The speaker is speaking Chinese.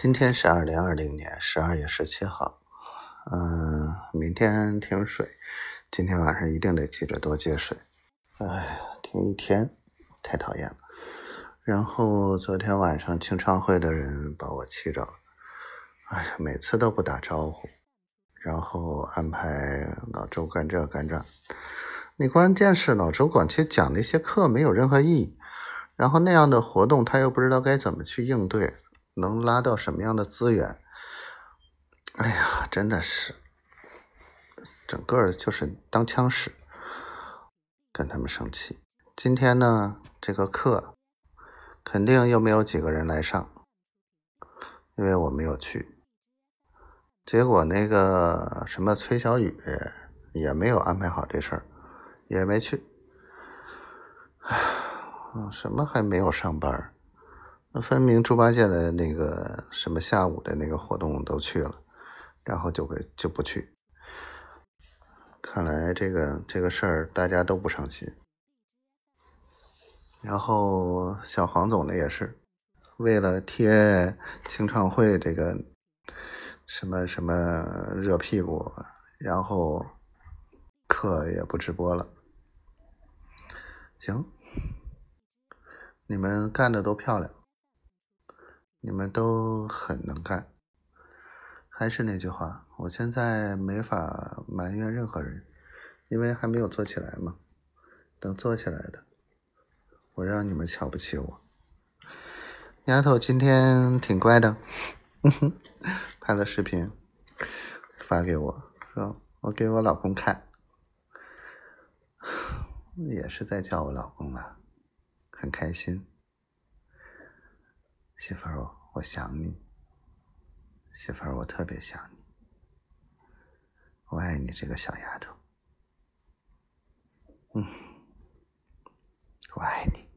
今天是二零二零年十二月十七号，嗯，明天停水，今天晚上一定得记着多接水。哎呀，停一天，太讨厌了。然后昨天晚上清唱会的人把我气着了，哎呀，每次都不打招呼，然后安排老周干这干这，你关键是老周管去讲那些课没有任何意义，然后那样的活动他又不知道该怎么去应对。能拉到什么样的资源？哎呀，真的是，整个就是当枪使，跟他们生气。今天呢，这个课肯定又没有几个人来上，因为我没有去。结果那个什么崔小雨也没有安排好这事儿，也没去。唉，什么还没有上班？分明猪八戒的那个什么下午的那个活动都去了，然后就会就不去。看来这个这个事儿大家都不上心。然后小黄总呢也是为了贴清唱会这个什么什么热屁股，然后课也不直播了。行，你们干的都漂亮。你们都很能干，还是那句话，我现在没法埋怨任何人，因为还没有做起来嘛。等做起来的，我让你们瞧不起我。丫头今天挺乖的，拍了视频发给我，说我给我老公看，也是在叫我老公啊，很开心。媳妇儿，我想你。媳妇儿，我特别想你。我爱你这个小丫头。嗯，我爱你。